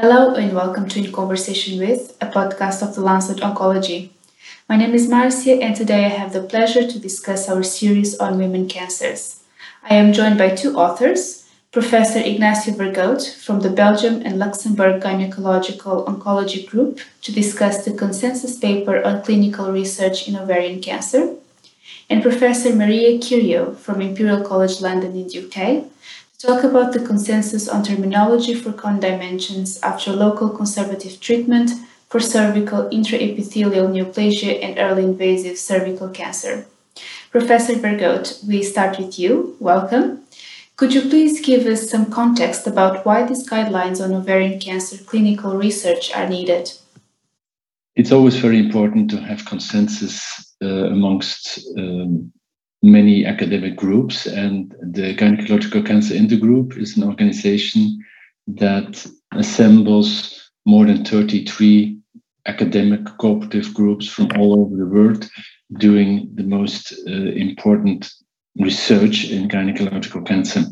Hello and welcome to In Conversation With, a podcast of the Lancet Oncology. My name is Marcia and today I have the pleasure to discuss our series on women cancers. I am joined by two authors, Professor Ignacio Vergote from the Belgium and Luxembourg Gynecological Oncology Group to discuss the consensus paper on clinical research in ovarian cancer, and Professor Maria Kyrgiou from Imperial College London in the UK talk about the consensus on terminology for cone dimensions after local conservative treatment for cervical intraepithelial neoplasia and early invasive cervical cancer. Professor Vergote, we start with you. Welcome. Could you please give us some context about why these guidelines on ovarian cancer clinical research are needed? It's always very important to have consensus uh, amongst um, many academic groups. And the Gynecological Cancer Intergroup is an organization that assembles more than 33 academic cooperative groups from all over the world doing the most uh, important research in gynecological cancer.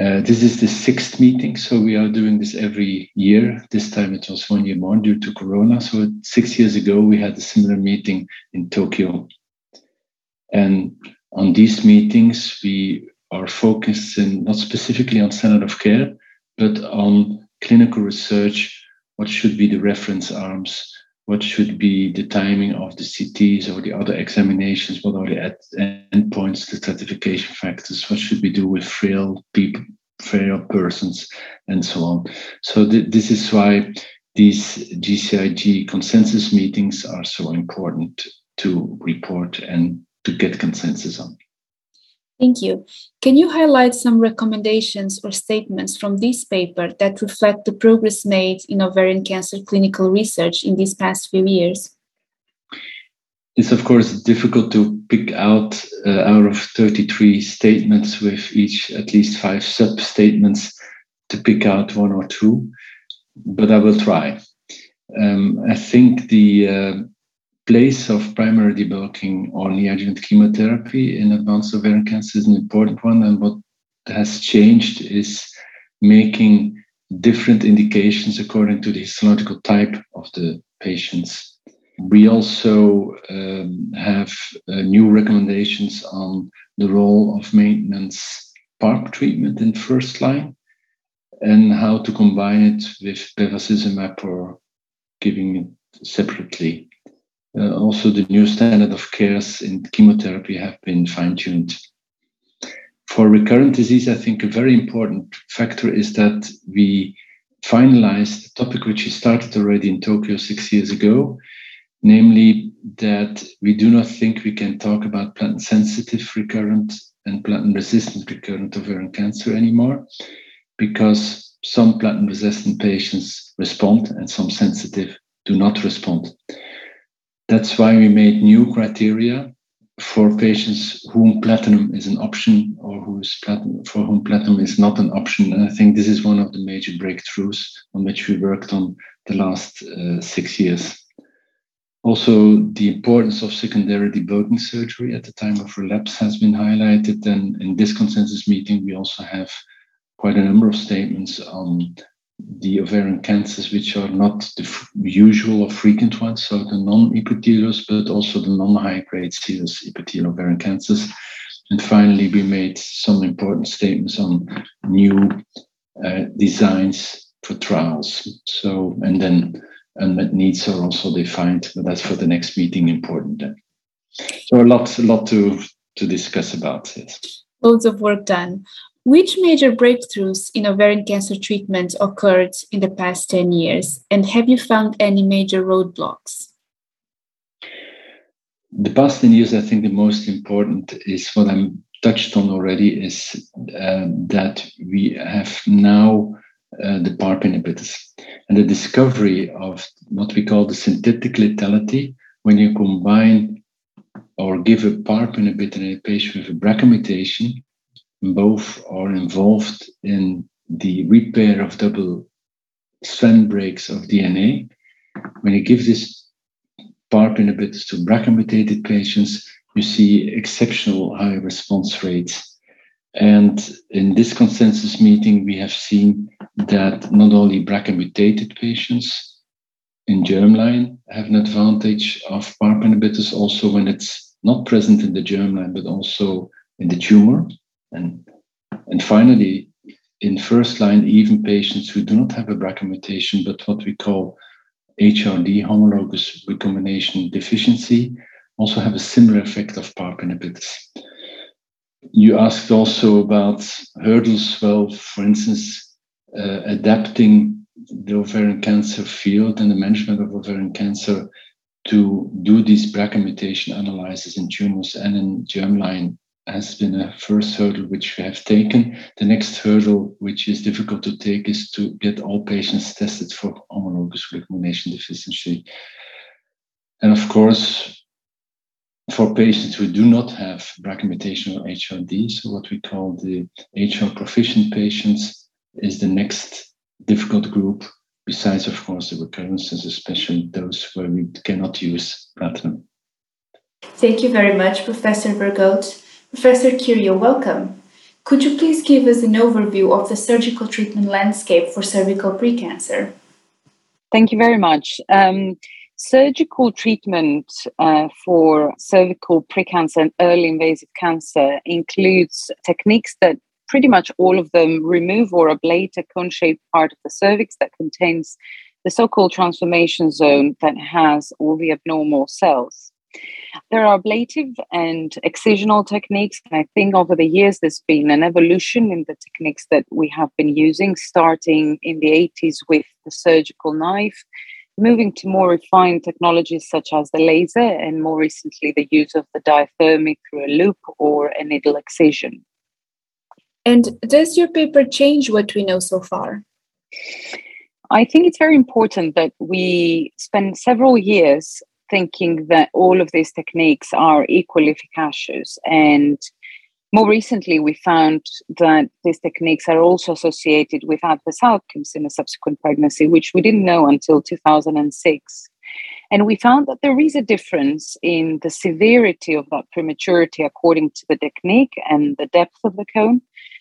Uh, this is the sixth meeting, so we are doing this every year. This time it was one year more due to Corona. So six years ago, we had a similar meeting in Tokyo. And on these meetings, we are focusing not specifically on standard of care, but on clinical research. What should be the reference arms? What should be the timing of the CTs or the other examinations? What are the endpoints, the stratification factors? What should we do with frail people, frail persons, and so on? So th- this is why these GCIG consensus meetings are so important to report and to get consensus on. Thank you. Can you highlight some recommendations or statements from this paper that reflect the progress made in ovarian cancer clinical research in these past few years? It's of course difficult to pick out uh, out of 33 statements with each at least five sub statements to pick out one or two, but I will try. Um, I think the uh, place of primary debulking or neoadjuvant chemotherapy in advanced ovarian cancer is an important one. And what has changed is making different indications according to the histological type of the patients. We also um, have uh, new recommendations on the role of maintenance PARP treatment in first line and how to combine it with bevacizumab or giving it separately. Uh, also, the new standard of cares in chemotherapy have been fine tuned. For recurrent disease, I think a very important factor is that we finalized the topic which we started already in Tokyo six years ago, namely that we do not think we can talk about platinum sensitive recurrent and platinum resistant recurrent ovarian cancer anymore because some platinum resistant patients respond and some sensitive do not respond. That's why we made new criteria for patients whom platinum is an option or who's platinum, for whom platinum is not an option. And I think this is one of the major breakthroughs on which we worked on the last uh, six years. Also, the importance of secondary debulking surgery at the time of relapse has been highlighted. And in this consensus meeting, we also have quite a number of statements on the ovarian cancers, which are not the f- usual or frequent ones, so the non-epithelials, but also the non-high-grade serous epithelial ovarian cancers. And finally, we made some important statements on new uh, designs for trials. So, and then unmet needs are also defined, but that's for the next meeting important. Then. So a lot, a lot to to discuss about. Yes. Loads of work done. Which major breakthroughs in ovarian cancer treatment occurred in the past 10 years? And have you found any major roadblocks? The past 10 years, I think the most important is what I'm touched on already is uh, that we have now uh, the PARP inhibitors and the discovery of what we call the synthetic lethality when you combine or give a PARP inhibitor in a patient with a BRCA mutation both are involved in the repair of double strand breaks of DNA. When you give this PARP inhibitors to BRCA mutated patients, you see exceptional high response rates. And in this consensus meeting, we have seen that not only BRCA mutated patients in germline have an advantage of PARP inhibitors also when it's not present in the germline, but also in the tumor. And, and finally, in first line, even patients who do not have a BRCA mutation, but what we call HRD, homologous recombination deficiency, also have a similar effect of PARP inhibitors. You asked also about hurdles. Well, for instance, uh, adapting the ovarian cancer field and the management of ovarian cancer to do these BRCA mutation analyses in tumors and in germline has been a first hurdle which we have taken. The next hurdle, which is difficult to take, is to get all patients tested for homologous recombination deficiency. And of course, for patients who do not have BRCA mutation or HRD, so what we call the HR proficient patients, is the next difficult group, besides, of course, the recurrences, especially those where we cannot use platinum. Thank you very much, Professor Vergote. Professor Kyrgiou, welcome. Could you please give us an overview of the surgical treatment landscape for cervical precancer? Thank you very much. Um, surgical treatment uh, for cervical precancer and early invasive cancer includes techniques that pretty much all of them remove or ablate a cone shaped part of the cervix that contains the so called transformation zone that has all the abnormal cells. There are ablative and excisional techniques. And I think over the years there's been an evolution in the techniques that we have been using, starting in the 80s with the surgical knife, moving to more refined technologies such as the laser, and more recently the use of the diathermy through a loop or a needle excision. And does your paper change what we know so far? I think it's very important that we spend several years thinking that all of these techniques are equally efficacious. And more recently, we found that these techniques are also associated with adverse outcomes in a subsequent pregnancy, which we didn't know until 2006. And we found that there is a difference in the severity of that prematurity according to the technique and the depth of the cone.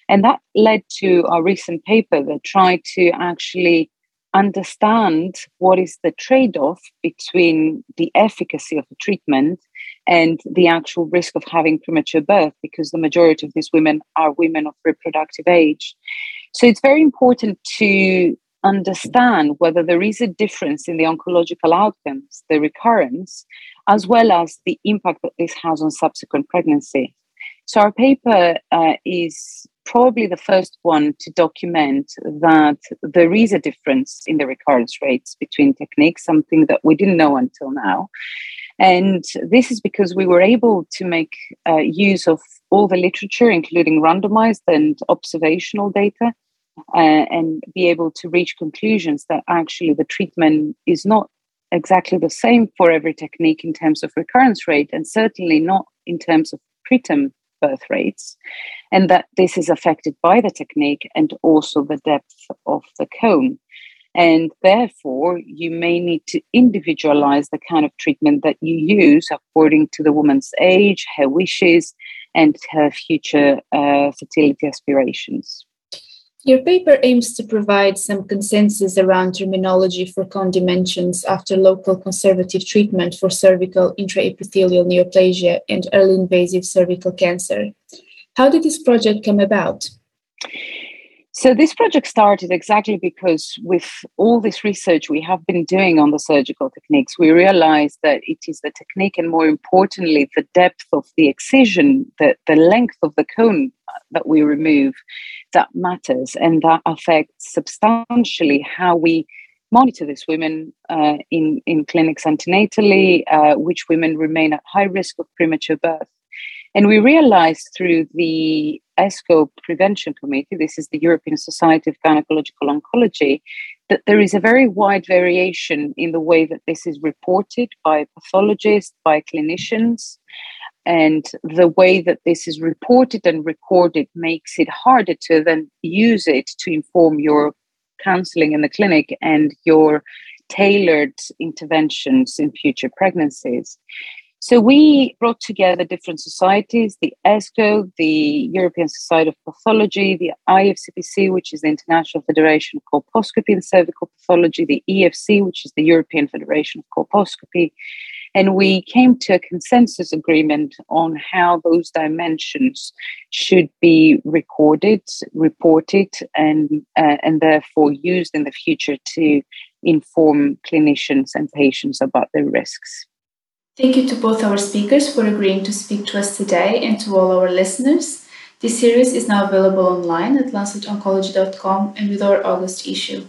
And that led to our recent paper that tried to actually understand what is the trade off between the efficacy of the treatment and the actual risk of having premature birth, because the majority of these women are women of reproductive age. So it's very important to understand whether there is a difference in the oncological outcomes, the recurrence, as well as the impact that this has on subsequent pregnancy. So our paper uh, is probably the first one to document that there is a difference in the recurrence rates between techniques, something that we didn't know until now. And this is because we were able to make uh, use of all the literature, including randomized and observational data, uh, and be able to reach conclusions that actually the treatment is not exactly the same for every technique in terms of recurrence rate, and certainly not in terms of preterm birth rates, and that this is affected by the technique and also the depth of the cone. And therefore, you may need to individualize the kind of treatment that you use according to the woman's age, her wishes, and her future uh, fertility aspirations. Your paper aims to provide some consensus around terminology for cone dimensions after local conservative treatment for cervical intraepithelial neoplasia and early invasive cervical cancer. How did this project come about? So, this project started exactly because, with all this research we have been doing on the surgical techniques, we realized that it is the technique and, more importantly, the depth of the excision, the, the length of the cone that we remove that matters and that affects substantially how we monitor these women uh, in, in clinics antenatally, uh, which women remain at high risk of premature birth. And we realized through the ESGO Prevention Committee, this is the European Society of Gynecological Oncology, that there is a very wide variation in the way that this is reported by pathologists, by clinicians, and the way that this is reported and recorded makes it harder to then use it to inform your counseling in the clinic and your tailored interventions in future pregnancies. So we brought together different societies, the ESGO, the European Society of Pathology, the IFCPC, which is the International Federation of Colposcopy and Cervical Pathology, the EFC, which is the European Federation of Colposcopy. And we came to a consensus agreement on how those dimensions should be recorded, reported, and, uh, and therefore used in the future to inform clinicians and patients about their risks. Thank you to both our speakers for agreeing to speak to us today and to all our listeners. This series is now available online at lancetoncology.com and with our August issue.